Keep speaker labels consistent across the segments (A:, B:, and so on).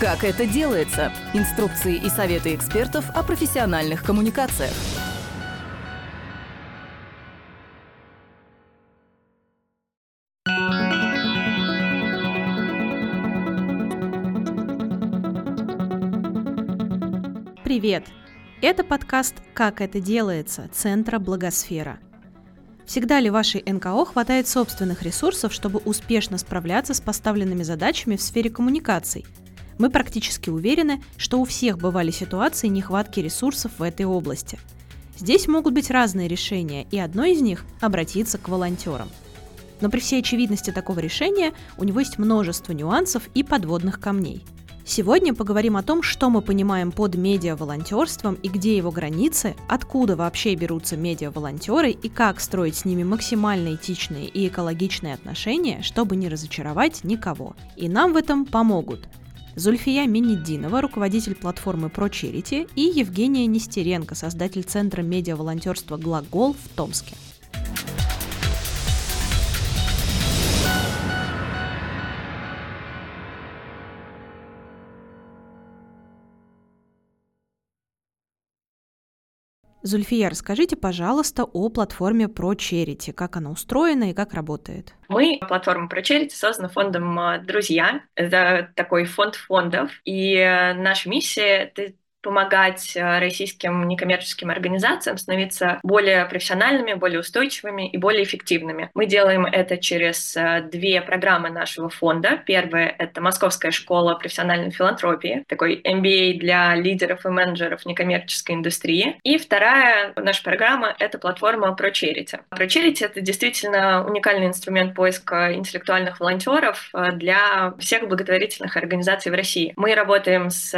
A: Как это делается? Инструкции и советы экспертов о профессиональных коммуникациях.
B: Привет! Это подкаст «Как это делается» Центра Благосфера. Всегда ли вашей НКО хватает собственных ресурсов, чтобы успешно справляться с поставленными задачами в сфере коммуникаций – мы практически уверены, что у всех бывали ситуации нехватки ресурсов в этой области. Здесь могут быть разные решения, и одно из них – обратиться к волонтерам. Но при всей очевидности такого решения у него есть множество нюансов и подводных камней. Сегодня поговорим о том, что мы понимаем под медиа-волонтерством и где его границы, откуда вообще берутся медиа-волонтеры и как строить с ними максимально этичные и экологичные отношения, чтобы не разочаровать никого. И нам в этом помогут Зульфия Минидинова, руководитель платформы ProCharity, и Евгения Нестеренко, создатель Центра медиа-волонтерства «Глагол» в Томске. Зульфия, расскажите, пожалуйста, о платформе ProCharity, как она устроена и как работает.
C: Мы, платформа ProCharity, создана фондом а, «Друзья». Это такой фонд фондов. И э, наша миссия — это помогать э, российским некоммерческим организациям становиться более профессиональными, более устойчивыми и более эффективными. Мы делаем это через э, две программы нашего фонда. Первая — это Московская школа профессиональной филантропии, такой MBA для лидеров и менеджеров некоммерческой индустрии. И вторая наша программа — это платформа ProCharity. ProCharity — это действительно уникальный инструмент поиска интеллектуальных волонтеров э, для всех благотворительных организаций в России. Мы работаем с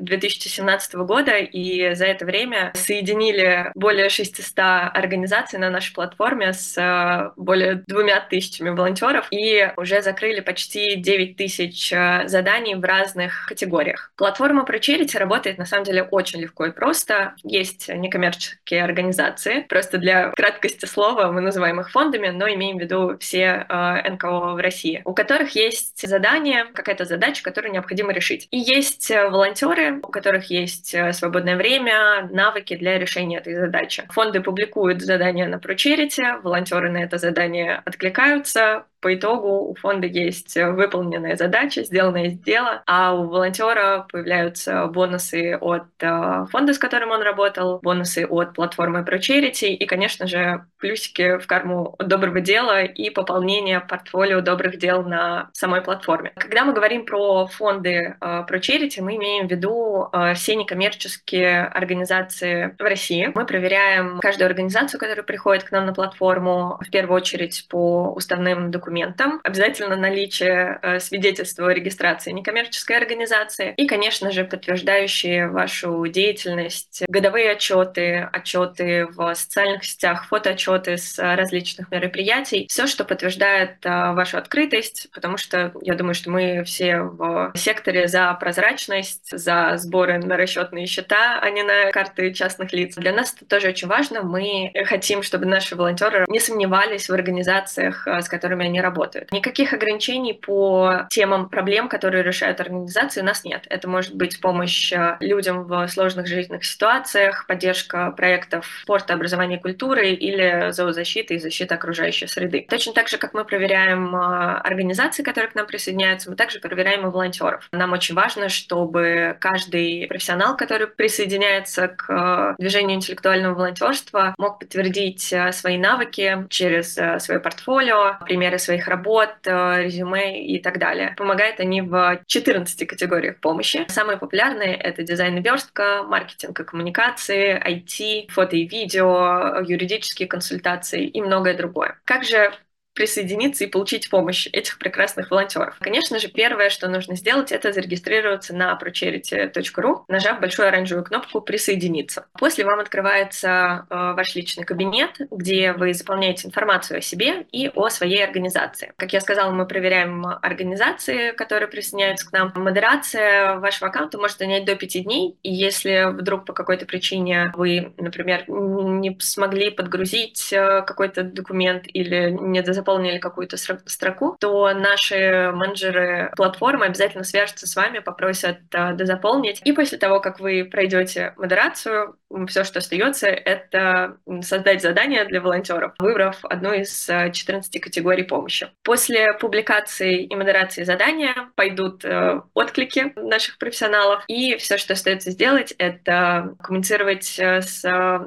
C: 2017 2017 года, и за это время соединили более 600 организаций на нашей платформе с э, более двумя тысячами волонтеров и уже закрыли почти 9 тысяч э, заданий в разных категориях. Платформа про Charity работает на самом деле очень легко и просто. Есть некоммерческие организации, просто для краткости слова мы называем их фондами, но имеем в виду все э, НКО в России, у которых есть задание, какая-то задача, которую необходимо решить. И есть волонтеры, у которых есть есть э, свободное время, навыки для решения этой задачи. Фонды публикуют задания на ProCharity, волонтеры на это задание откликаются, по итогу у фонда есть выполненная задача, сделанное дело, а у волонтера появляются бонусы от э, фонда, с которым он работал, бонусы от платформы ProCharity и, конечно же, плюсики в карму доброго дела и пополнение портфолио добрых дел на самой платформе. Когда мы говорим про фонды э, ProCharity, мы имеем в виду э, все некоммерческие организации в России. Мы проверяем каждую организацию, которая приходит к нам на платформу, в первую очередь по уставным документам, документам, обязательно наличие э, свидетельства о регистрации некоммерческой организации и, конечно же, подтверждающие вашу деятельность, годовые отчеты, отчеты в социальных сетях, фотоотчеты с различных мероприятий, все, что подтверждает э, вашу открытость, потому что я думаю, что мы все в секторе за прозрачность, за сборы на расчетные счета, а не на карты частных лиц. Для нас это тоже очень важно. Мы хотим, чтобы наши волонтеры не сомневались в организациях, э, с которыми они они работают. Никаких ограничений по темам проблем, которые решают организации, у нас нет. Это может быть помощь э, людям в сложных жизненных ситуациях, поддержка проектов спорта, образования и культуры или зоозащиты и защиты окружающей среды. Точно так же, как мы проверяем э, организации, которые к нам присоединяются, мы также проверяем и волонтеров. Нам очень важно, чтобы каждый профессионал, который присоединяется к э, движению интеллектуального волонтерства, мог подтвердить свои навыки через свое портфолио, примеры своих работ, э, резюме и так далее. Помогают они в 14 категориях помощи. Самые популярные — это дизайн и верстка, маркетинг и коммуникации, IT, фото и видео, юридические консультации и многое другое. Как же присоединиться и получить помощь этих прекрасных волонтеров. Конечно же, первое, что нужно сделать, это зарегистрироваться на procharity.ru, нажав большую оранжевую кнопку «Присоединиться». После вам открывается э, ваш личный кабинет, где вы заполняете информацию о себе и о своей организации. Как я сказала, мы проверяем организации, которые присоединяются к нам. Модерация вашего аккаунта может занять до 5 дней, и если вдруг по какой-то причине вы, например, не смогли подгрузить э, какой-то документ или не заполнили какую-то строку, то наши менеджеры платформы обязательно свяжутся с вами, попросят э, дозаполнить. И после того, как вы пройдете модерацию, все, что остается, это создать задание для волонтеров, выбрав одну из 14 э, категорий помощи. После публикации и модерации задания пойдут э, отклики наших профессионалов, и все, что остается сделать, это коммуницировать с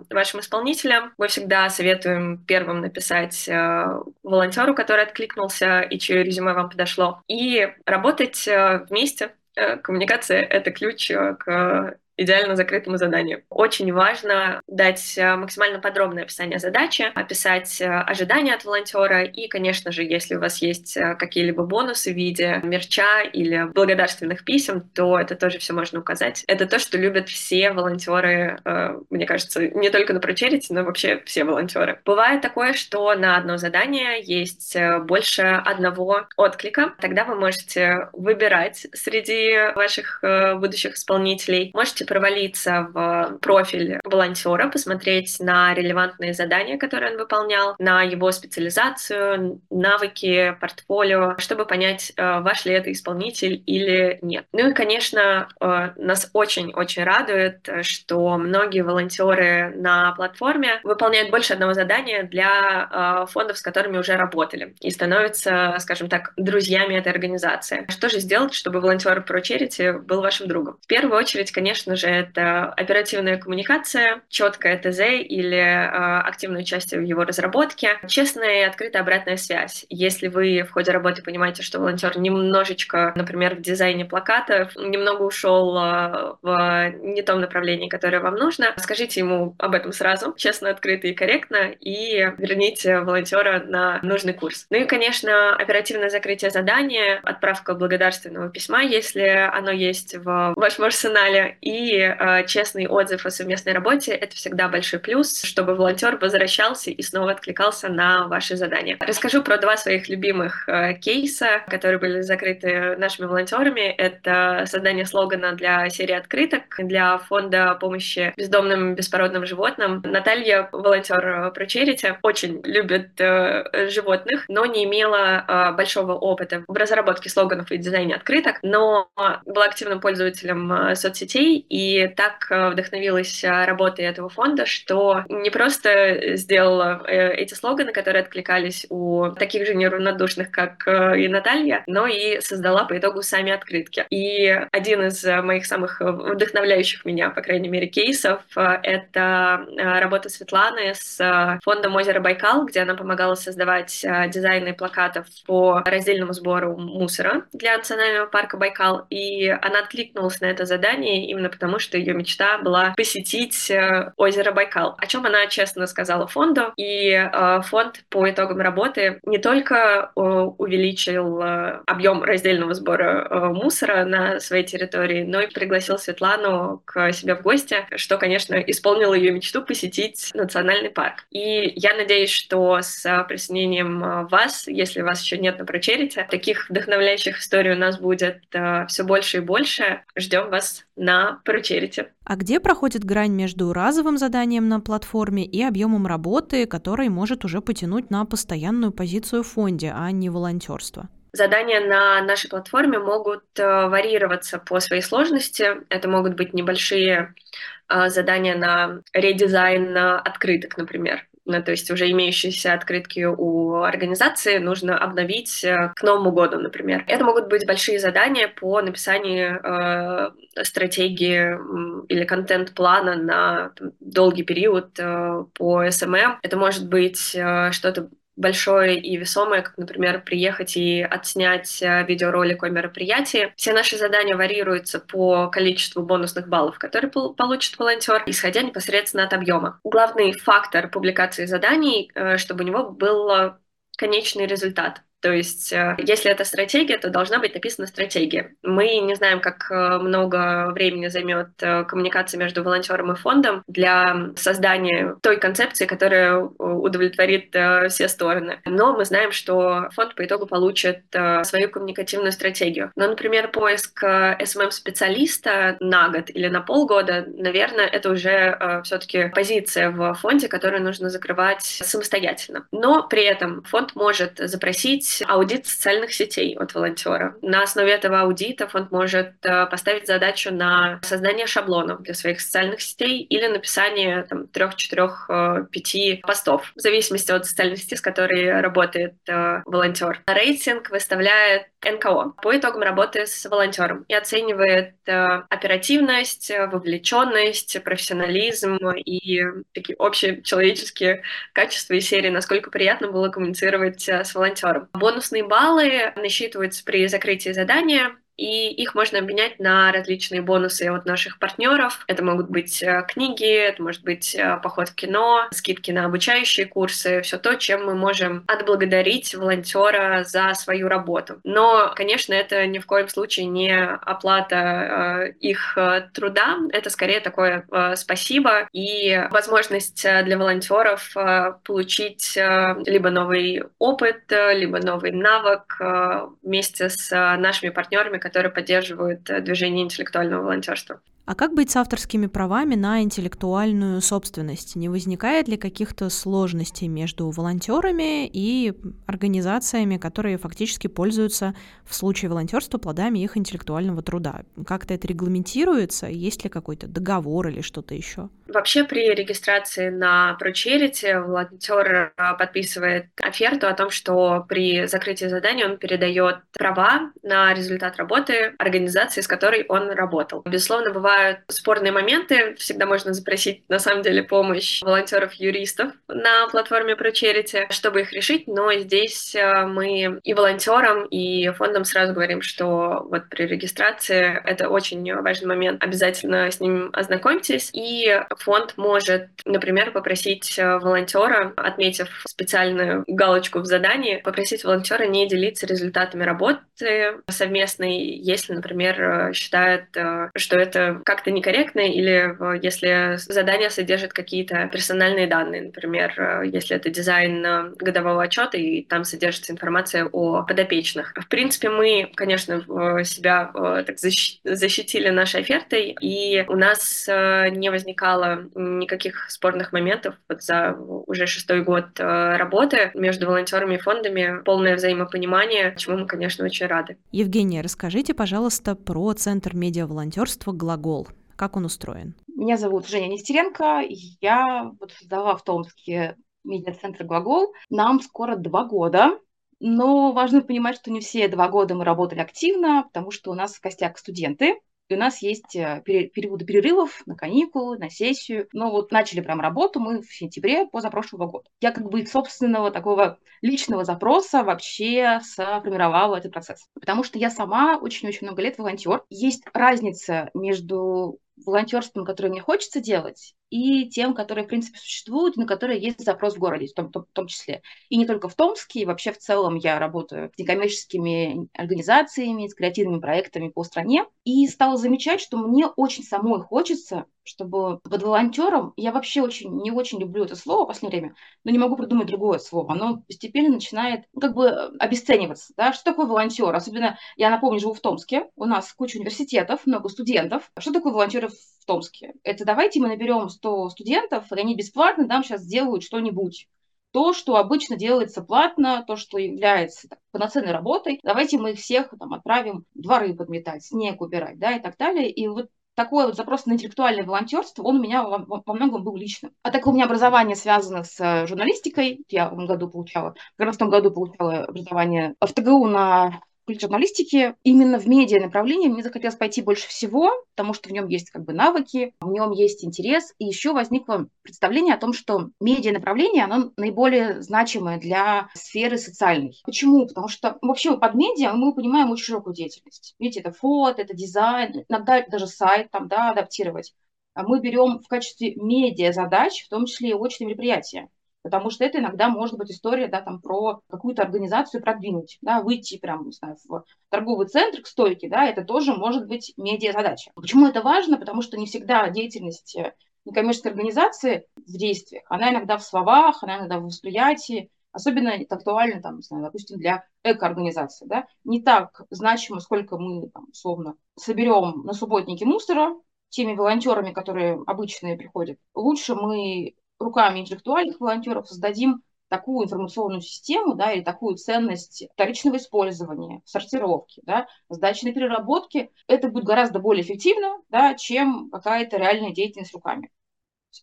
C: вашим исполнителем. Мы всегда советуем первым написать волонтеру, который откликнулся и чье резюме вам подошло, и работать вместе Коммуникация — это ключ к идеально закрытому заданию. Очень важно дать э, максимально подробное описание задачи, описать э, ожидания от волонтера и, конечно же, если у вас есть э, какие-либо бонусы в виде мерча или благодарственных писем, то это тоже все можно указать. Это то, что любят все волонтеры, мне кажется, не только на ProCharity, но вообще все волонтеры. Бывает такое, что на одно задание есть больше одного отклика. Тогда вы можете выбирать среди ваших будущих исполнителей. Можете провалиться в профиль волонтера, посмотреть на релевантные задания, которые он выполнял, на его специализацию, навыки, портфолио, чтобы понять, э, ваш ли это исполнитель или нет. Ну и, конечно, э, нас очень-очень радует, что многие волонтеры на платформе выполняют больше одного задания для э, фондов, с которыми уже работали, и становятся, скажем так, друзьями этой организации. Что же сделать, чтобы волонтер про Charity был вашим другом? В первую очередь, конечно же, это оперативная коммуникация, четкое ТЗ или э, активное участие в его разработке, честная и открытая обратная связь. Если вы в ходе работы понимаете, что волонтер немножечко, например, в дизайне плакатов, немного ушел э, в не том направлении, которое вам нужно, скажите ему об этом сразу, честно, открыто и корректно, и верните волонтера на нужный курс. Ну и, конечно, оперативное закрытие задания, отправка благодарственного письма, если оно есть в вашем арсенале, и э, честный отзыв о совместной работе — это всегда большой плюс, чтобы волонтер возвращался и снова откликался на ваши задания. Расскажу про два своих любимых э, кейса, которые были закрыты нашими волонтерами. Это создание слогана для серии открыток для фонда помощи бездомным беспородным животным. Наталья, волонтер про Charity, очень любит э, животных, но не имела э, большого опыта в разработке слоганов и дизайне открыток, но была активным пользователем э, соцсетей и так э, вдохновилась э, работой этого фонда, что не просто сделала э, эти слоганы, которые откликались у таких же неравнодушных, как и Наталья, но и создала по итогу сами открытки. И один из моих самых вдохновляющих меня, по крайней мере, кейсов — это работа Светланы с фондом «Озеро Байкал», где она помогала создавать дизайны плакатов по раздельному сбору мусора для Национального парка Байкал. И она откликнулась на это задание именно потому, что ее мечта была посетить э, озеро Байкал, о чем она честно сказала фонду. И э, фонд по итогам работы не только э, увеличил объем раздельного сбора мусора на своей территории, но и пригласил Светлану к себе в гости, что, конечно, исполнило ее мечту посетить национальный парк. И я надеюсь, что с присоединением вас, если вас еще нет на прочерите, таких вдохновляющих историй у нас будет все больше и больше. Ждем вас на ProCharity.
B: А где проходит грань между разовым заданием на платформе и объемом работы, который может уже потянуть на постоянную позицию в фонде, а не волонтерство?
C: Задания на нашей платформе могут э, варьироваться по своей сложности. Это могут быть небольшие э, задания на редизайн открыток, например ну, то есть уже имеющиеся открытки у организации нужно обновить э, к Новому году, например. Это могут быть большие задания по написанию э, стратегии или контент-плана на там, долгий период э, по SMM. Это может быть э, что-то большое и весомое, как, например, приехать и отснять э, видеоролик о мероприятии. Все наши задания варьируются по количеству бонусных баллов, которые получит волонтер, исходя непосредственно от объема. Главный фактор публикации заданий, э, чтобы у него был конечный результат. То есть, э, если это стратегия, то должна быть написана стратегия. Мы не знаем, как э, много времени займет э, коммуникация между волонтером и фондом для создания той концепции, которая удовлетворит все стороны. Но мы знаем, что фонд по итогу получит свою коммуникативную стратегию. Но, например, поиск SMM-специалиста на год или на полгода, наверное, это уже все-таки позиция в фонде, которую нужно закрывать самостоятельно. Но при этом фонд может запросить аудит социальных сетей от волонтера. На основе этого аудита фонд может э, поставить задачу на создание шаблонов для своих социальных сетей или написание трех, четырех, э, пяти постов, в зависимости от социальной сети, с которой работает э, волонтер. Рейтинг выставляет НКО по итогам работы с волонтером и оценивает оперативность, вовлеченность, профессионализм и такие общие человеческие качества и серии, насколько приятно было коммуницировать с волонтером. Бонусные баллы насчитываются при закрытии задания и их можно обменять на различные бонусы от наших партнеров. Это могут быть э, книги, это может быть э, поход в кино, скидки на обучающие курсы, все то, чем мы можем отблагодарить волонтера за свою работу. Но, конечно, это ни в коем случае не оплата э, их труда, это скорее такое спасибо и возможность для волонтеров получить либо новый опыт, либо новый навык вместе с нашими партнерами, которые поддерживают э, движение интеллектуального волонтерства.
B: А как быть с авторскими правами на интеллектуальную собственность? Не возникает ли каких-то сложностей между волонтерами и организациями, которые фактически пользуются в случае волонтерства плодами их интеллектуального труда? Как-то это регламентируется? Есть ли какой-то договор или что-то еще?
C: Вообще при регистрации на ProCharity волонтер э, подписывает оферту о том, что при закрытии задания он передает права на результат работы организации, с которой он работал. Безусловно, бывают спорные моменты, всегда можно запросить, на самом деле, помощь волонтеров-юристов на платформе ProCharity, чтобы их решить, но здесь э, мы и волонтерам, и фондам сразу говорим, что вот при регистрации это очень важный момент, обязательно с ним ознакомьтесь, и фонд может, например, попросить э, волонтера, отметив специальную галочку в задании, попросить волонтера не делиться результатами работы совместной, если, например, э, считает, что это как-то некорректно, или если задание содержит какие-то персональные данные, например, э, если это дизайн э, годового отчета, и там содержится информация о подопечных. В принципе, мы, конечно, себя э, так защитили нашей офертой, и у нас не возникало никаких спорных моментов вот за уже шестой год работы между волонтерами и фондами, полное взаимопонимание, чему мы, конечно, очень рады.
B: Евгения, расскажите, пожалуйста, про Центр медиа-волонтерства «Глагол» глагол? Как он устроен?
D: Меня зовут Женя Нестеренко. Я вот создала в Томске медиацентр «Глагол». Нам скоро два года. Но важно понимать, что не все два года мы работали активно, потому что у нас в костях студенты, и у нас есть э, периоды перерывов на каникулы, на сессию. Но вот начали прям работу мы в сентябре позапрошлого года. Я как бы собственного такого личного запроса вообще сформировала этот процесс. Потому что я сама очень-очень много лет волонтер. Есть разница между волонтерством, которое мне хочется делать, и тем, которые, в принципе, существуют, на которые есть запрос в городе, в том, в том числе. И не только в Томске, и вообще в целом я работаю с некоммерческими организациями, с креативными проектами по стране, и стала замечать, что мне очень самой хочется чтобы под волонтером, я вообще очень не очень люблю это слово в последнее время, но не могу придумать другое слово. Оно постепенно начинает ну, как бы обесцениваться. Да? Что такое волонтер? Особенно, я напомню, живу в Томске, у нас куча университетов, много студентов. Что такое волонтеры в Томске? Это давайте мы наберем 100 студентов, и они бесплатно нам сейчас сделают что-нибудь то, что обычно делается платно, то, что является так, полноценной работой, давайте мы их всех там, отправим дворы подметать, снег убирать, да, и так далее. И вот такой вот запрос на интеллектуальное волонтерство, он у меня во, многом был личным. А так у меня образование связано с журналистикой, я в том году получала, в том году получала образование в ТГУ на журналистики именно в медиа направлении мне захотелось пойти больше всего, потому что в нем есть как бы навыки, в нем есть интерес, и еще возникло представление о том, что медиа направление, оно наиболее значимое для сферы социальной. Почему? Потому что вообще под медиа мы понимаем очень широкую деятельность. Видите, это фото, это дизайн, иногда даже сайт там, да, адаптировать. А мы берем в качестве медиа задач, в том числе и очные мероприятия. Потому что это иногда может быть история, да, там, про какую-то организацию продвинуть, да, выйти прям, не знаю, в торговый центр к стойке, да, это тоже может быть медиа-задача. Почему это важно? Потому что не всегда деятельность э, некоммерческой организации в действиях, она иногда в словах, она иногда в восприятии, особенно это актуально, там, не знаю, допустим, для экоорганизации, да, не так значимо, сколько мы, там, условно, соберем на субботнике мусора, теми волонтерами, которые обычные приходят, лучше мы руками интеллектуальных волонтеров создадим такую информационную систему, да, или такую ценность вторичного использования, сортировки, да, сдачи на переработки, это будет гораздо более эффективно, да, чем какая-то реальная деятельность руками.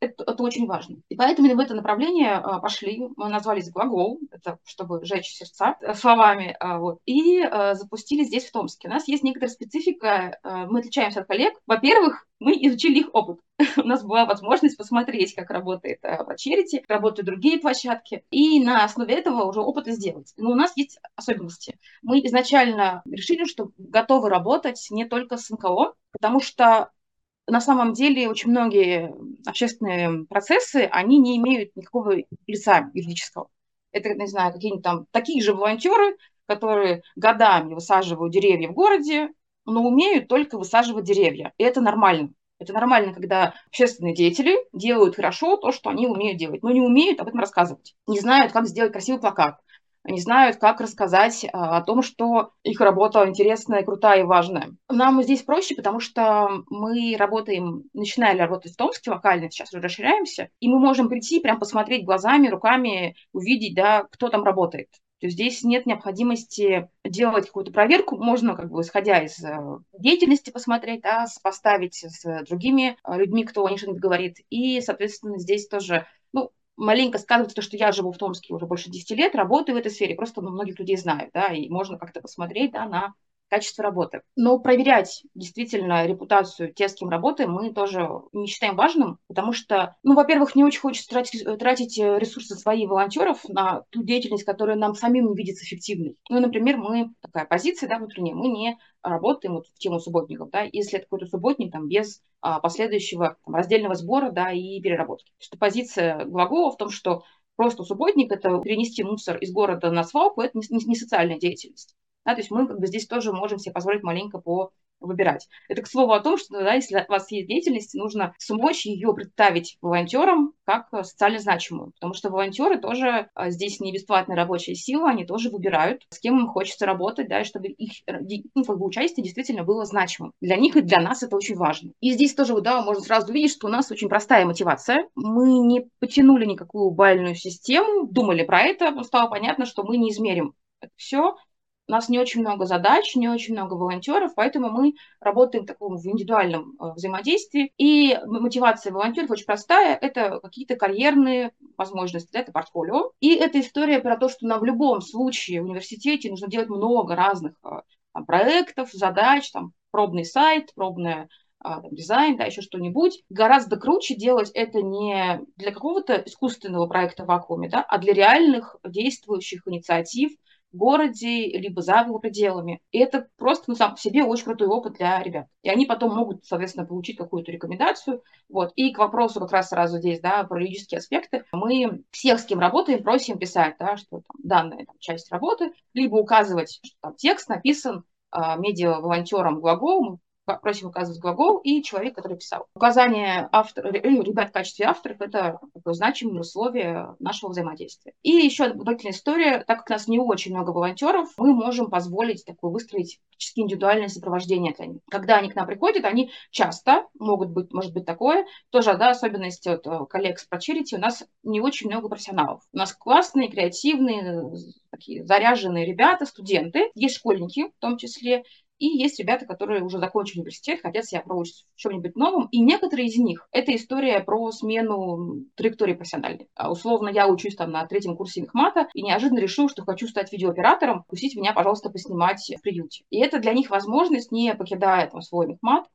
D: Это, это очень важно. И поэтому именно в это направление а, пошли. Мы назвались глагол, это чтобы сжечь сердца э, словами, а, вот, и а, запустили здесь, в Томске. У нас есть некоторая специфика, а, мы отличаемся от коллег. Во-первых, мы изучили их опыт. У нас была возможность посмотреть, как работает а, Charity, как работают другие площадки, и на основе этого уже опыт сделать. Но у нас есть особенности. Мы изначально решили, что готовы работать не только с НКО, потому что на самом деле очень многие общественные процессы, они не имеют никакого лица юридического. Это, не знаю, какие-нибудь там такие же волонтеры, которые годами высаживают деревья в городе, но умеют только высаживать деревья. И это нормально. Это нормально, когда общественные деятели делают хорошо то, что они умеют делать, но не умеют об этом рассказывать. Не знают, как сделать красивый плакат, они знают, как рассказать а, о том, что их работа интересная, крутая и важная. Нам здесь проще, потому что мы работаем, начинали работать в Томске локально, сейчас уже расширяемся, и мы можем прийти, прям посмотреть глазами, руками, увидеть, да, кто там работает. То есть здесь нет необходимости делать какую-то проверку, можно, как бы, исходя из э, деятельности, посмотреть, да, поставить с другими э, людьми, кто о них что-нибудь говорит. И, соответственно, здесь тоже маленько сказывается то, что я живу в Томске уже больше 10 лет, работаю в этой сфере, просто ну, многих людей знаю, да, и можно как-то посмотреть, да, на качество работы. Но проверять действительно репутацию тех, с кем работаем, мы тоже не считаем важным, потому что, ну, во-первых, не очень хочется тратить, тратить ресурсы своих волонтеров на ту деятельность, которая нам самим не видится эффективной. Ну, например, мы, такая позиция, да, внутренняя, мы не работаем вот в тему субботников, да, если это какой-то субботник, там, без а, последующего там, раздельного сбора, да, и переработки. Что позиция глагола в том, что просто субботник – это перенести мусор из города на свалку, это не, не социальная деятельность. Да, то есть мы как бы здесь тоже можем себе позволить маленько по выбирать. Это к слову о том, что да, если у вас есть деятельность, нужно смочь ее представить волонтерам как социально значимую, потому что волонтеры тоже а, здесь не бесплатная рабочая сила, они тоже выбирают, с кем им хочется работать, да, и чтобы их ну, как бы участие действительно было значимым. Для них и для нас это очень важно. И здесь тоже, да, можно сразу увидеть, что у нас очень простая мотивация. Мы не потянули никакую бальную систему, думали про это, стало понятно, что мы не измерим это все, у нас не очень много задач, не очень много волонтеров, поэтому мы работаем в таком в индивидуальном э, взаимодействии. И мотивация волонтеров очень простая. Это какие-то карьерные возможности, это портфолио. И это история про то, что нам в любом случае в университете нужно делать много разных э, там, проектов, задач, там, пробный сайт, пробная а, дизайн, да, еще что-нибудь. Гораздо круче делать это не для какого-то искусственного проекта в вакууме, да, а для реальных действующих инициатив, городе, либо за его пределами. И это просто ну, сам по себе очень крутой опыт для ребят. И они потом могут, соответственно, получить какую-то рекомендацию. Вот. И к вопросу как раз сразу здесь, да, про юридические аспекты. Мы всех, с кем работаем, просим писать, да, что там, данная там, часть работы, либо указывать, что там текст написан а, медиа-волонтером глаголом, просим указывать глагол и человек, который писал. Указание автора, ребят в качестве авторов – это такое значимое условие нашего взаимодействия. И еще дополнительная история. Так как у нас не очень много волонтеров, мы можем позволить такое выстроить практически индивидуальное сопровождение для них. Когда они к нам приходят, они часто, могут быть, может быть такое, тоже, да, особенность от э, коллег с ProCharity, у нас не очень много профессионалов. У нас классные, креативные, такие заряженные ребята, студенты, есть школьники в том числе, и есть ребята, которые уже закончили университет, хотят себя пробовать в чем-нибудь новом. И некоторые из них – это история про смену траектории профессиональной. А условно, я учусь там на третьем курсе мехмата и неожиданно решил, что хочу стать видеооператором, пустить меня, пожалуйста, поснимать в приюте. И это для них возможность, не покидая там свой мехмат,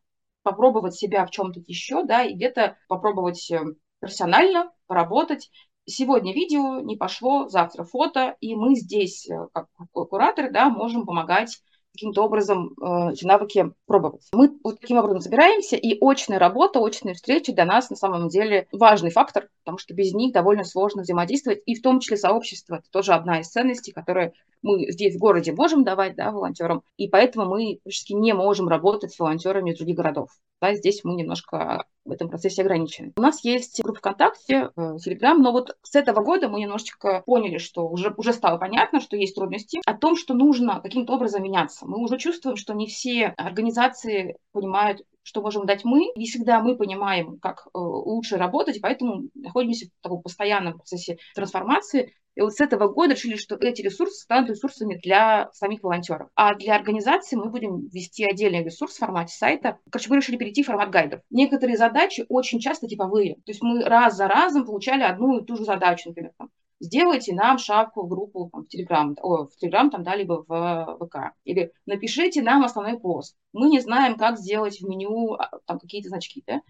D: попробовать себя в чем-то еще, да, и где-то попробовать э, профессионально поработать, сегодня видео не пошло, завтра фото, и мы здесь, э, как кураторы, да, можем помогать каким-то образом э, эти навыки пробовать. Мы вот таким образом собираемся, и очная работа, очные встречи для нас на самом деле важный фактор, потому что без них довольно сложно взаимодействовать, и в том числе сообщество. Это тоже одна из ценностей, которые мы здесь в городе можем давать да, волонтерам, и поэтому мы практически не можем работать с волонтерами из других городов. Да, здесь мы немножко в этом процессе ограничены. У нас есть группа ВКонтакте, Телеграм, но вот с этого года мы немножечко поняли, что уже, уже стало понятно, что есть трудности, о том, что нужно каким-то образом меняться. Мы уже чувствуем, что не все организации понимают, что можем дать мы. Не всегда мы понимаем, как э, лучше работать, поэтому находимся в таком постоянном процессе трансформации. И вот с этого года решили, что эти ресурсы станут ресурсами для самих волонтеров. А для организации мы будем вести отдельный ресурс в формате сайта. Короче, мы решили перейти в формат гайдов. Некоторые задачи очень часто типовые. То есть мы раз за разом получали одну и ту же задачу, например, там, сделайте нам шапку в группу там, в Телеграм, о, в Телеграм там, да, либо в ВК. Или напишите нам основной пост. Мы не знаем, как сделать в меню а, там какие-то значки, да?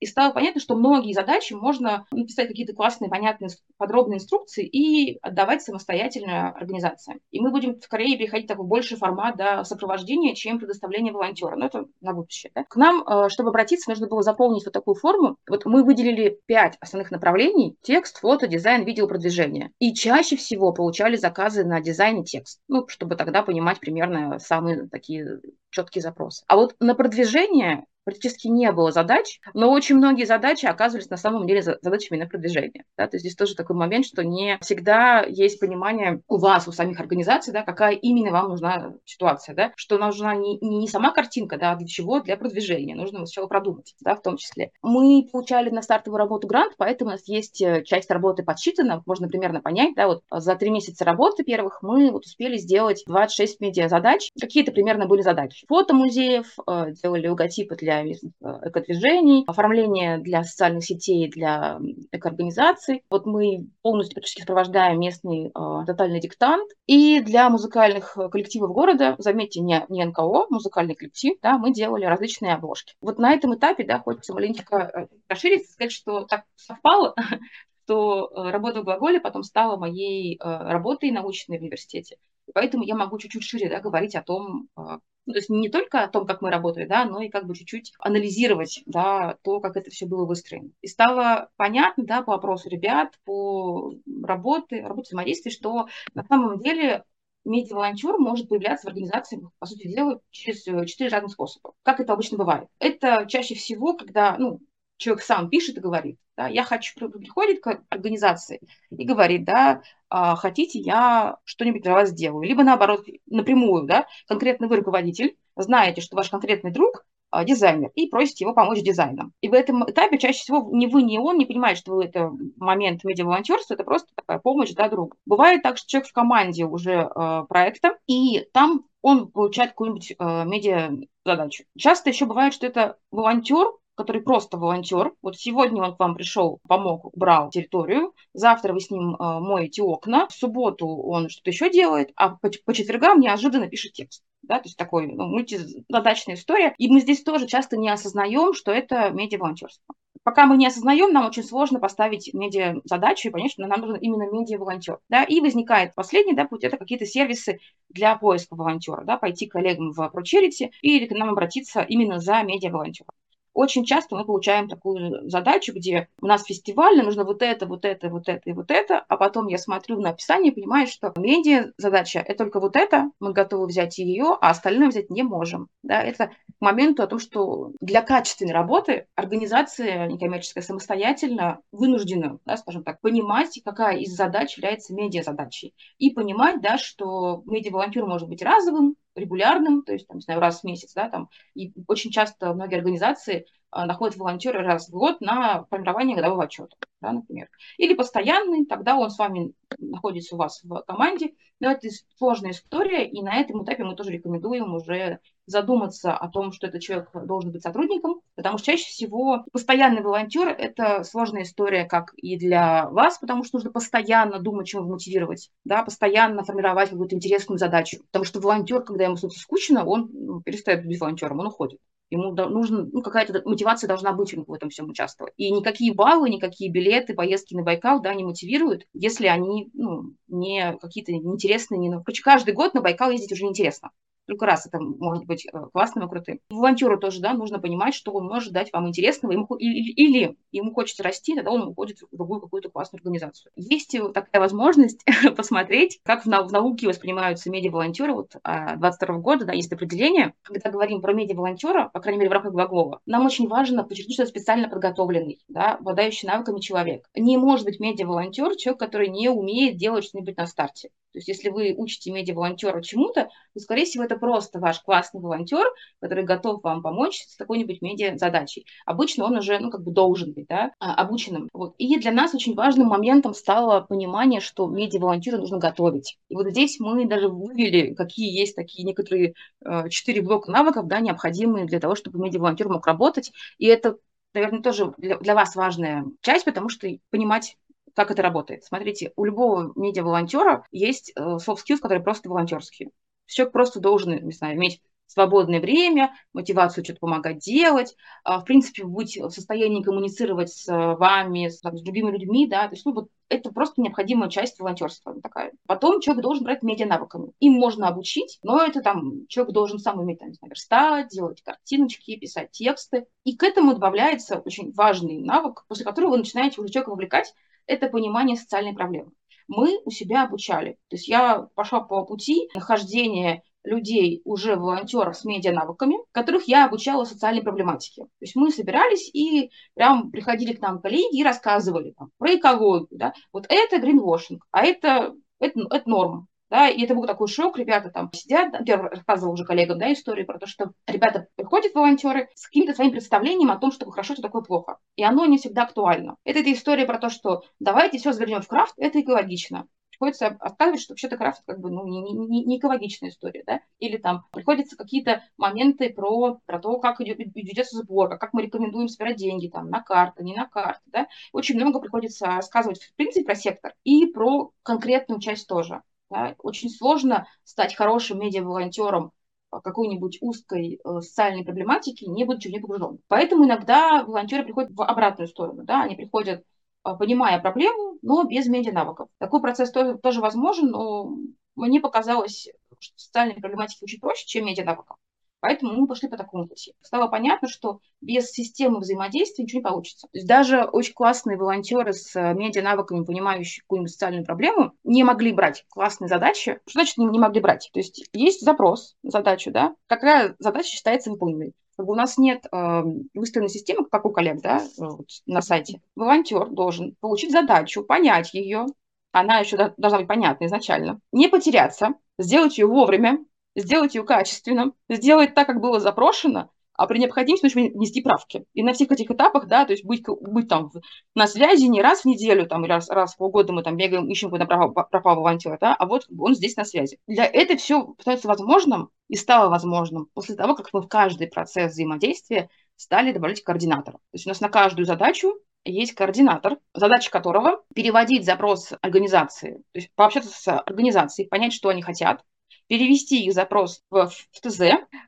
D: И стало понятно, что многие задачи можно написать какие-то классные, понятные, подробные инструкции и отдавать самостоятельно организациям. И мы будем скорее переходить в такой больший формат да, сопровождения, чем предоставления волонтера. Но это на будущее. Да? К нам, э, чтобы обратиться, нужно было заполнить вот такую форму. Вот мы выделили пять основных направлений. Текст, фото, дизайн, видеопродвижение. И чаще всего получали заказы на дизайн и текст. Ну, чтобы тогда понимать примерно самые такие четкие запросы. А вот на продвижение практически не было задач, но очень многие задачи оказывались на самом деле задачами на продвижение. Да? То есть здесь тоже такой момент, что не всегда есть понимание у вас, у самих организаций, да, какая именно вам нужна ситуация, да? что нужна не, не сама картинка, да, а для чего? Для продвижения. Нужно сначала продумать, да, в том числе. Мы получали на стартовую работу грант, поэтому у нас есть э, часть работы подсчитана, можно примерно понять, да, вот за три месяца работы первых мы вот успели сделать 26 медиа-задач. Какие-то примерно были задачи. Фото музеев, э, делали логотипы для экодвижений, оформление для социальных сетей, для экоорганизаций. Вот мы полностью практически сопровождаем местный э, тотальный диктант. И для музыкальных коллективов города, заметьте, не, не НКО, музыкальный коллектив, да, мы делали различные обложки. Вот на этом этапе, да, хочется маленько э, расширить, сказать, что так совпало, что э, работа в глаголе потом стала моей э, работой научной в университете. Поэтому я могу чуть-чуть шире да, говорить о том, ну, то есть не только о том, как мы работали, да, но и как бы чуть-чуть анализировать, да, то, как это все было выстроено. И стало понятно, да, по опросу ребят, по работе, работе взаимодействия, что на самом деле медиа-волонтер может появляться в организации, по сути дела, через э, четыре разных способа. Как это обычно бывает? Это чаще всего, когда, ну, человек сам пишет и говорит, да, я хочу, приходит к организации и говорит, да, а, хотите, я что-нибудь для вас сделаю. Либо наоборот, напрямую, да, конкретно вы руководитель, знаете, что ваш конкретный друг а, дизайнер, и просите его помочь дизайном. И в этом этапе чаще всего ни вы, ни он не понимает, что это момент медиа-волонтерства, это просто такая помощь да, другу. Бывает так, что человек в команде уже э, проекта, и там он получает какую-нибудь э, медиа-задачу. Часто еще бывает, что это волонтер, который просто волонтер. Вот сегодня он к вам пришел, помог, убрал территорию. Завтра вы с ним э, моете окна. В субботу он что-то еще делает, а по, по четвергам неожиданно пишет текст. Да, то есть такой ну, мультизадачная история. И мы здесь тоже часто не осознаем, что это медиа-волонтерство. Пока мы не осознаем, нам очень сложно поставить медиа-задачу, и что нам нужен именно медиа-волонтер. Да? И возникает последний да, путь, это какие-то сервисы для поиска волонтера. Да? Пойти к коллегам в ProCharity или к нам обратиться именно за медиа-волонтером. Очень часто мы получаем такую задачу, где у нас фестиваль, нужно вот это, вот это, вот это и вот это, а потом я смотрю на описание и понимаю, что медиа задача – это только вот это, мы готовы взять ее, а остальное взять не можем. Да, это к моменту о том, что для качественной работы организация некоммерческая самостоятельно вынуждена, да, скажем так, понимать, какая из задач является медиа-задачей. И понимать, да, что медиа-волонтер может быть разовым, регулярным, то есть, там, не знаю, раз в месяц, да, там, и очень часто многие организации находят волонтера раз в год на формирование годового отчета, да, например. Или постоянный, тогда он с вами находится у вас в команде. Но это сложная история, и на этом этапе мы тоже рекомендуем уже задуматься о том, что этот человек должен быть сотрудником, потому что чаще всего постоянный волонтер – это сложная история как и для вас, потому что нужно постоянно думать, чем его мотивировать, да, постоянно формировать какую-то интересную задачу, потому что волонтер, когда ему становится скучно, он перестает быть волонтером, он уходит. Ему нужно, ну, какая-то мотивация должна быть в этом всем участвовать. И никакие баллы, никакие билеты, поездки на Байкал, да, не мотивируют, если они, ну, не какие-то интересные, не... Короче, каждый год на Байкал ездить уже неинтересно. Только раз это может быть э, классным и крутым. Волонтеру тоже, да, нужно понимать, что он может дать вам интересного, ему, или, или ему хочется расти, тогда он уходит в другую какую-то классную организацию. Есть такая возможность посмотреть, как в, в науке воспринимаются медиа-волонтеры. Вот 22 а, года, да, есть определение. Когда говорим про медиа-волонтера, по крайней мере, в рамках глагола, нам очень важно подчеркнуть, что это специально подготовленный, да, обладающий навыками человек. Не может быть медиа-волонтер человек, который не умеет делать что-нибудь на старте. То есть если вы учите медиа-волонтера чему-то, то, скорее всего, это просто ваш классный волонтер, который готов вам помочь с какой-нибудь медиа-задачей. Обычно он уже, ну, как бы должен быть, да, а, обученным. Вот. И для нас очень важным моментом стало понимание, что медиа-волонтера нужно готовить. И вот здесь мы даже вывели, какие есть такие некоторые э, четыре блока навыков, да, необходимые для того, чтобы медиа-волонтер мог работать. И это наверное, тоже для, вас важная часть, потому что понимать как это работает? Смотрите, у любого медиа-волонтера есть э, soft skills, которые просто волонтерские. Человек просто должен, не знаю, иметь свободное время, мотивацию что-то помогать делать, а, в принципе, быть в состоянии коммуницировать с вами, с, с другими людьми, да, то есть, ну, вот это просто необходимая часть волонтерства такая. Потом человек должен брать медиа-навыками. Им можно обучить, но это там человек должен сам уметь, там, верстать, делать картиночки, писать тексты. И к этому добавляется очень важный навык, после которого вы начинаете уже человека вовлекать это понимание социальной проблемы. Мы у себя обучали. То есть я пошла по пути нахождения людей, уже волонтеров с медиа-навыками, которых я обучала социальной проблематике. То есть мы собирались и прям приходили к нам коллеги и рассказывали там, про экологию. Да? Вот это гринвошинг, а это, это, это норма да, и это был такой шок, ребята там сидят, я рассказывала уже коллегам, да, историю про то, что ребята приходят, волонтеры, с каким-то своим представлением о том, что хорошо, что такое плохо, и оно не всегда актуально. Это эта история про то, что давайте все завернем в крафт, это экологично приходится отказывать, что вообще-то крафт как бы ну, не, не, не экологичная история, да, или там приходится какие-то моменты про, про то, как идет, ведется сбор, как мы рекомендуем собирать деньги там на карты, не на карты, да, очень много приходится рассказывать в принципе про сектор и про конкретную часть тоже. Да? Очень сложно стать хорошим медиа-волонтером какой-нибудь узкой э, социальной проблематики, не будучи в ней погружен. Поэтому иногда волонтеры приходят в обратную сторону. Да? Они приходят, э, понимая проблему, но без медиа-навыков. Такой процесс тоже, тоже возможен, но мне показалось, что социальные проблематики очень проще, чем медиа-навыков. Поэтому мы пошли по такому пути. Стало понятно, что без системы взаимодействия ничего не получится. То есть даже очень классные волонтеры с э, медиа-навыками, понимающие какую-нибудь социальную проблему, не могли брать классные задачи. Что значит не, могли брать? То есть есть запрос на задачу, да? Какая задача считается выполненной? Как бы у нас нет э, выстроенной системы, как у коллег, да, вот, на сайте. Волонтер должен получить задачу, понять ее, она еще должна быть понятна изначально, не потеряться, сделать ее вовремя, сделать ее качественно, сделать так, как было запрошено, а при необходимости нужно внести правки. И на всех этих этапах, да, то есть быть, быть там на связи не раз в неделю, там, или раз, раз в полгода мы там бегаем, ищем куда пропал, пропал да, а вот он здесь на связи. Для этого все становится возможным и стало возможным после того, как мы в каждый процесс взаимодействия стали добавлять координатора. То есть у нас на каждую задачу есть координатор, задача которого переводить запрос организации, то есть пообщаться с организацией, понять, что они хотят, перевести их запрос в, в ТЗ,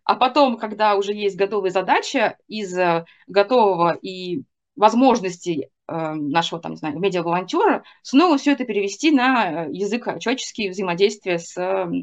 D: а потом, когда уже есть готовая задача из э, готового и возможностей э, нашего, там, не знаю, медиа-волонтера, снова все это перевести на э, язык человеческий взаимодействия с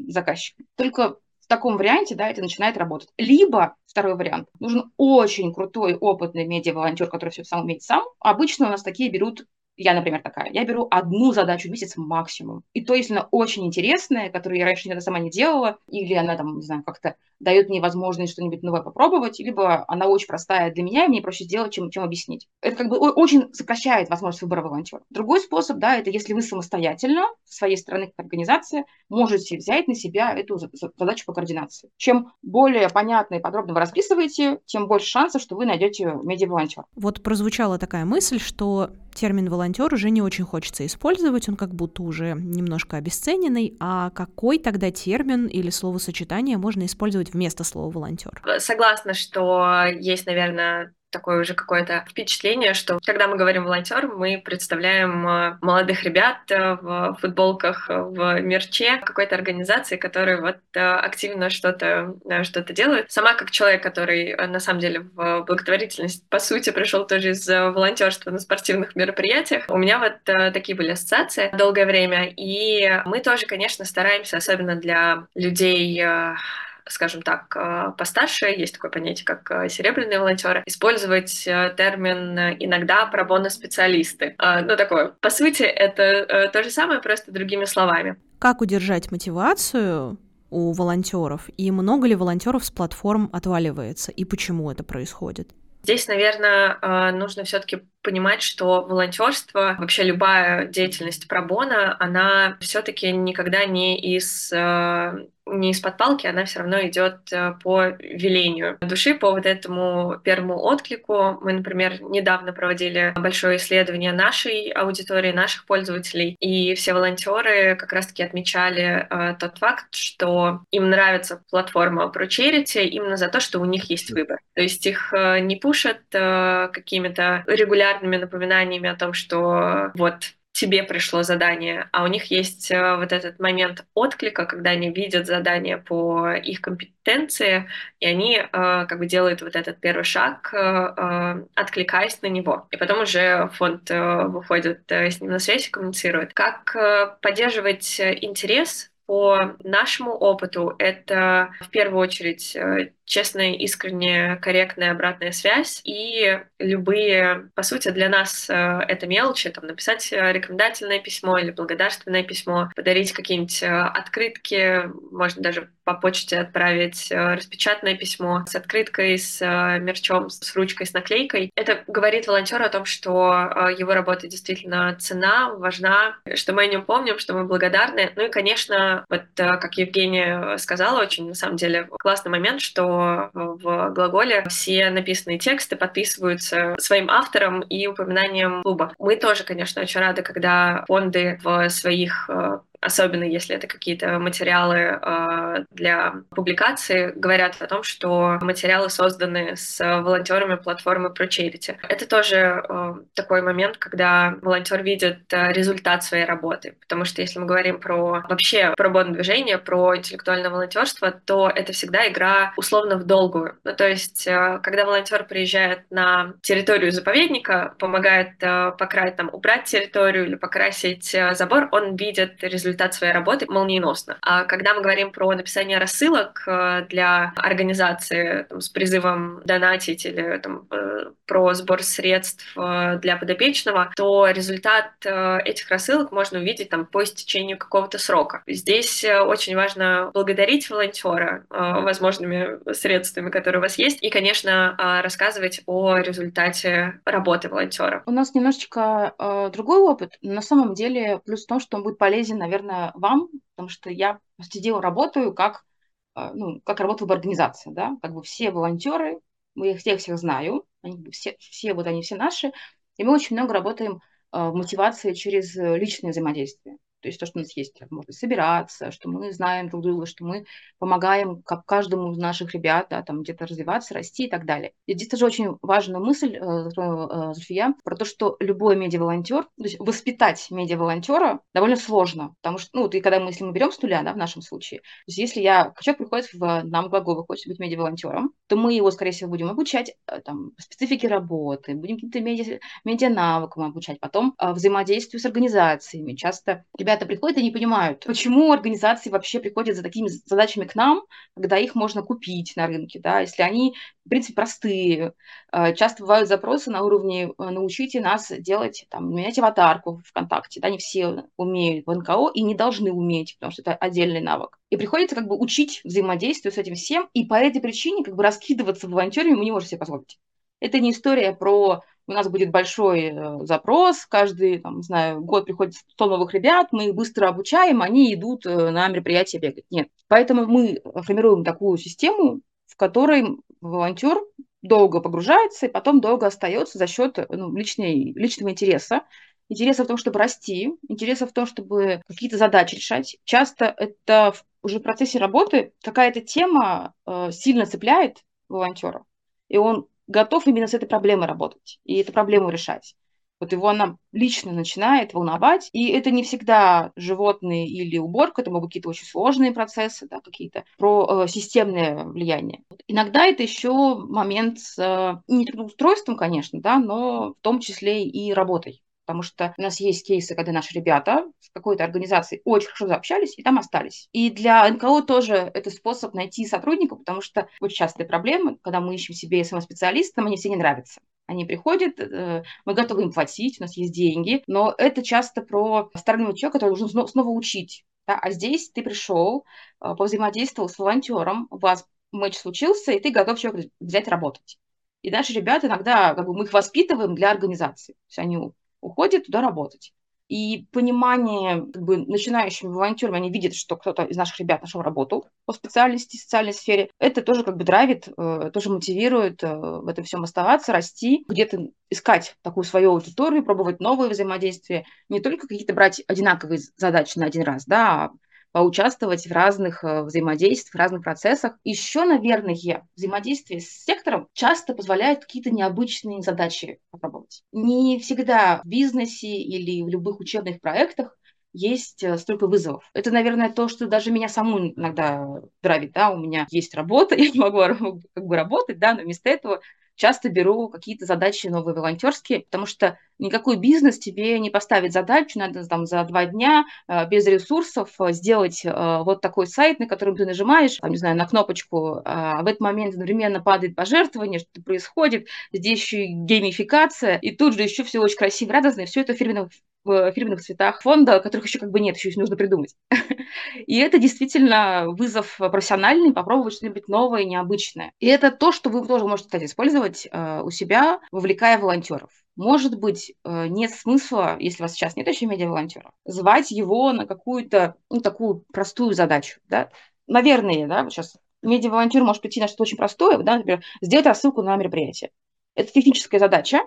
D: заказчиком. Только в таком варианте, да, это начинает работать. Либо, второй вариант, нужен очень крутой, опытный медиа-волонтер, который все сам умеет сам. Обычно у нас такие берут я, например, такая. Я беру одну задачу в месяц максимум. И то, если она очень интересная, которую я раньше никогда сама не делала, или она там, не знаю, как-то дает мне возможность что-нибудь новое попробовать, либо она очень простая для меня, и мне проще сделать, чем, чем объяснить. Это как бы очень сокращает возможность выбора волонтера. Другой способ, да, это если вы самостоятельно, с своей стороны, как организация, можете взять на себя эту задачу по координации. Чем более понятно и подробно вы расписываете, тем больше шансов, что вы найдете медиа-волонтера.
B: Вот прозвучала такая мысль, что термин волонтер уже не очень хочется использовать, он как будто уже немножко обесцененный. А какой тогда термин или словосочетание можно использовать вместо слова волонтер?
C: Согласна, что есть, наверное, такое уже какое-то впечатление, что когда мы говорим волонтер, мы представляем э, молодых ребят э, в футболках, э, в мерче какой-то организации, которые вот активно что-то что делают. Сама как человек, который на самом деле в благотворительность по сути пришел тоже из волонтерства на спортивных мероприятиях, у меня вот такие были ассоциации долгое время, и мы тоже, конечно, стараемся, особенно для людей скажем так, э, постарше, есть такое понятие, как э, серебряные волонтеры, использовать э, термин иногда пробоно специалисты. Ну, такое, по сути, это то же самое, просто другими словами.
B: Как удержать мотивацию у волонтеров и много ли волонтеров с платформ отваливается и почему это происходит?
C: Здесь, наверное, нужно все-таки понимать, что волонтерство, вообще любая деятельность пробона, она все-таки никогда не из не из-под палки, она все равно идет э, по велению души, по вот этому первому отклику. Мы, например, недавно проводили большое исследование нашей аудитории, наших пользователей, и все волонтеры как раз-таки отмечали э, тот факт, что им нравится платформа про charity именно за то, что у них есть выбор. То есть их э, не пушат э, какими-то регулярными напоминаниями о том, что вот тебе пришло задание, а у них есть э, вот этот момент отклика, когда они видят задание по их компетенции, и они э, как бы делают вот этот первый шаг, э, откликаясь на него. И потом уже фонд выходит с ним на связь и коммуницирует. Как поддерживать интерес по нашему опыту это в первую очередь честная, искренняя, корректная обратная связь и любые, по сути, для нас э, это мелочи, там, написать э, рекомендательное письмо или благодарственное письмо, подарить какие-нибудь э, открытки, можно даже по почте отправить распечатанное письмо с открыткой, с мерчом, с ручкой, с наклейкой. Это говорит волонтеру о том, что его работа действительно цена, важна, что мы о нем помним, что мы благодарны. Ну и, конечно, вот как Евгения сказала, очень на самом деле классный момент, что в глаголе все написанные тексты подписываются своим автором и упоминанием клуба. Мы тоже, конечно, очень рады, когда фонды в своих э, особенно если это какие-то материалы э, для публикации, говорят о том, что материалы созданы с волонтерами платформы ProCharity. Это тоже э, такой момент, когда волонтер видит э, результат своей работы, потому что если мы говорим про вообще про движение, про интеллектуальное волонтерство, то это всегда игра условно в долгую. Ну, то есть, э, когда волонтер приезжает на территорию заповедника, помогает э, покрасить, там, убрать территорию или покрасить э, забор, он видит результат результат своей работы молниеносно. А когда мы говорим про написание рассылок э, для организации там, с призывом донатить или там, э, про сбор средств э, для подопечного, то результат этих рассылок можно увидеть там, по истечению какого-то срока. Здесь очень важно благодарить волонтера возможными средствами, которые у вас есть, и, конечно, рассказывать о результате работы волонтера.
D: У нас немножечко другой опыт. На самом деле, плюс в том, что он будет полезен, наверное, наверное, вам, потому что я, по сути дела, работаю как, э, ну, как работала бы организация, да, как бы все волонтеры, мы их всех всех знаю, они все, все вот они все наши, и мы очень много работаем э, в мотивации через личное взаимодействие. То есть то, что у нас есть возможность собираться, что мы знаем друг друга, что мы помогаем как каждому из наших ребят, да, там где-то развиваться, расти и так далее. И здесь тоже очень важная мысль, э, э, Зульфия, про то, что любой медиа-волонтер, то есть воспитать медиа-волонтера довольно сложно, потому что, ну, и когда мы, если мы берем с нуля, да, в нашем случае, то есть если я, человек приходит в нам глагол, хочет быть медиа-волонтером, то мы его, скорее всего, будем обучать э, там, специфике работы, будем каким-то медиа, медиа-навыкам обучать, потом взаимодействию с организациями. Часто ребята приходят и не понимают, почему организации вообще приходят за такими задачами к нам, когда их можно купить на рынке, да, если они, в принципе, простые. Э, часто бывают запросы на уровне э, «научите нас делать, там, менять аватарку ВКонтакте», да, не все умеют в НКО и не должны уметь, потому что это отдельный навык. И приходится как бы учить взаимодействию с этим всем, и по этой причине как бы раскидываться волонтерами мы не можем себе позволить. Это не история про у нас будет большой э, запрос, каждый, там, не знаю, год приходит 100 новых ребят, мы их быстро обучаем, они идут э, на мероприятия бегать. Нет. Поэтому мы формируем такую систему, в которой волонтер долго погружается и потом долго остается за счет ну, личной, личного интереса. Интереса в том, чтобы расти, интереса в том, чтобы какие-то задачи решать. Часто это уже в процессе работы какая-то тема э, сильно цепляет волонтера, и он готов именно с этой проблемой работать и эту проблему решать. Вот его она лично начинает волновать, и это не всегда животные или уборка, это могут какие-то очень сложные процессы, да, какие-то про э, системное влияние. Иногда это еще момент с э, не трудоустройством, конечно, да, но в том числе и работой. Потому что у нас есть кейсы, когда наши ребята с какой-то организацией очень хорошо заобщались и там остались. И для НКО тоже это способ найти сотрудников, потому что очень частые проблемы, когда мы ищем себе СМ-специалиста, нам они все не нравятся. Они приходят, э, мы готовы им платить, у нас есть деньги, но это часто про стороннего человека, который должен снова учить. Да? А здесь ты пришел, э, повзаимодействовал с волонтером, у вас матч случился, и ты готов человека взять работать. И наши ребята иногда, как бы мы их воспитываем для организации. То есть они уходят туда работать. И понимание как бы, начинающими волонтерами, они видят, что кто-то из наших ребят нашел работу по специальности, социальной сфере. Это тоже как бы драйвит, э, тоже мотивирует э, в этом всем оставаться, расти, где-то искать такую свою аудиторию, пробовать новые взаимодействия, не только какие-то брать одинаковые задачи на один раз, да, поучаствовать в разных э, взаимодействиях, в разных процессах. Еще, наверное, взаимодействие с сектором часто позволяет какие-то необычные задачи попробовать. Не всегда в бизнесе или в любых учебных проектах есть э, столько вызовов. Это, наверное, то, что даже меня саму иногда драйвит, да, у меня есть работа, я могу как бы работать, да, но вместо этого часто беру какие-то задачи новые волонтерские, потому что никакой бизнес тебе не поставит задачу, надо там за два дня э, без ресурсов э, сделать э, вот такой сайт, на котором ты нажимаешь, там, не знаю, на кнопочку, а в этот момент одновременно падает пожертвование, что-то происходит, здесь еще и геймификация, и тут же еще все очень красиво, радостно, и все это в фирменных, в фирменных цветах фонда, которых еще как бы нет, еще нужно придумать. И это действительно вызов профессиональный, попробовать что-нибудь новое, необычное. И это то, что вы тоже можете, кстати, использовать э, у себя, вовлекая волонтеров. Может быть, э, нет смысла, если у вас сейчас нет еще медиа-волонтера, звать его на какую-то, ну, такую простую задачу, да. Наверное, да, сейчас медиа-волонтер может прийти на что-то очень простое, да, например, сделать рассылку на мероприятие. Это техническая задача,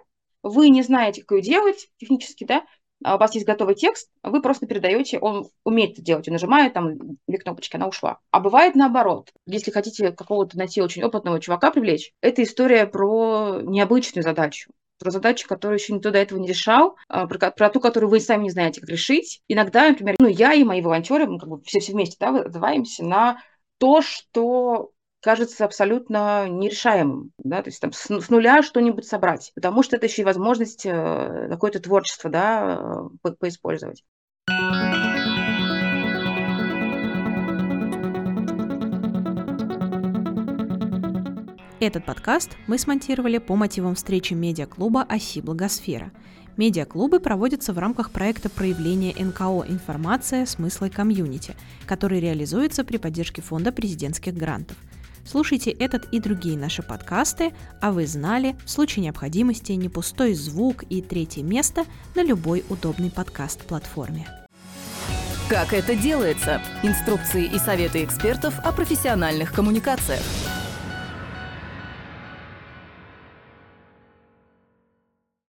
D: вы не знаете, как ее делать технически, да, у вас есть готовый текст, вы просто передаете, он умеет это делать, и нажимает там две кнопочки, она ушла. А бывает наоборот. Если хотите какого-то найти очень опытного чувака привлечь, это история про необычную задачу про задачу, которую еще никто до этого не решал, а, про, про ту, которую вы сами не знаете, как решить. Иногда, например, ну, я и мои волонтеры, мы как бы все, все вместе да, отзываемся на то, что кажется абсолютно нерешаемым, да, то есть там с, с нуля что-нибудь собрать, потому что это еще и возможность э, какое-то творчество, да, э, по поиспользовать.
B: Этот подкаст мы смонтировали по мотивам встречи медиаклуба «Оси Благосфера». Медиаклубы проводятся в рамках проекта проявления НКО «Информация. Смысла и комьюнити», который реализуется при поддержке Фонда президентских грантов – Слушайте этот и другие наши подкасты, а вы знали, в случае необходимости не пустой звук и третье место на любой удобной подкаст-платформе.
A: Как это делается? Инструкции и советы экспертов о профессиональных коммуникациях.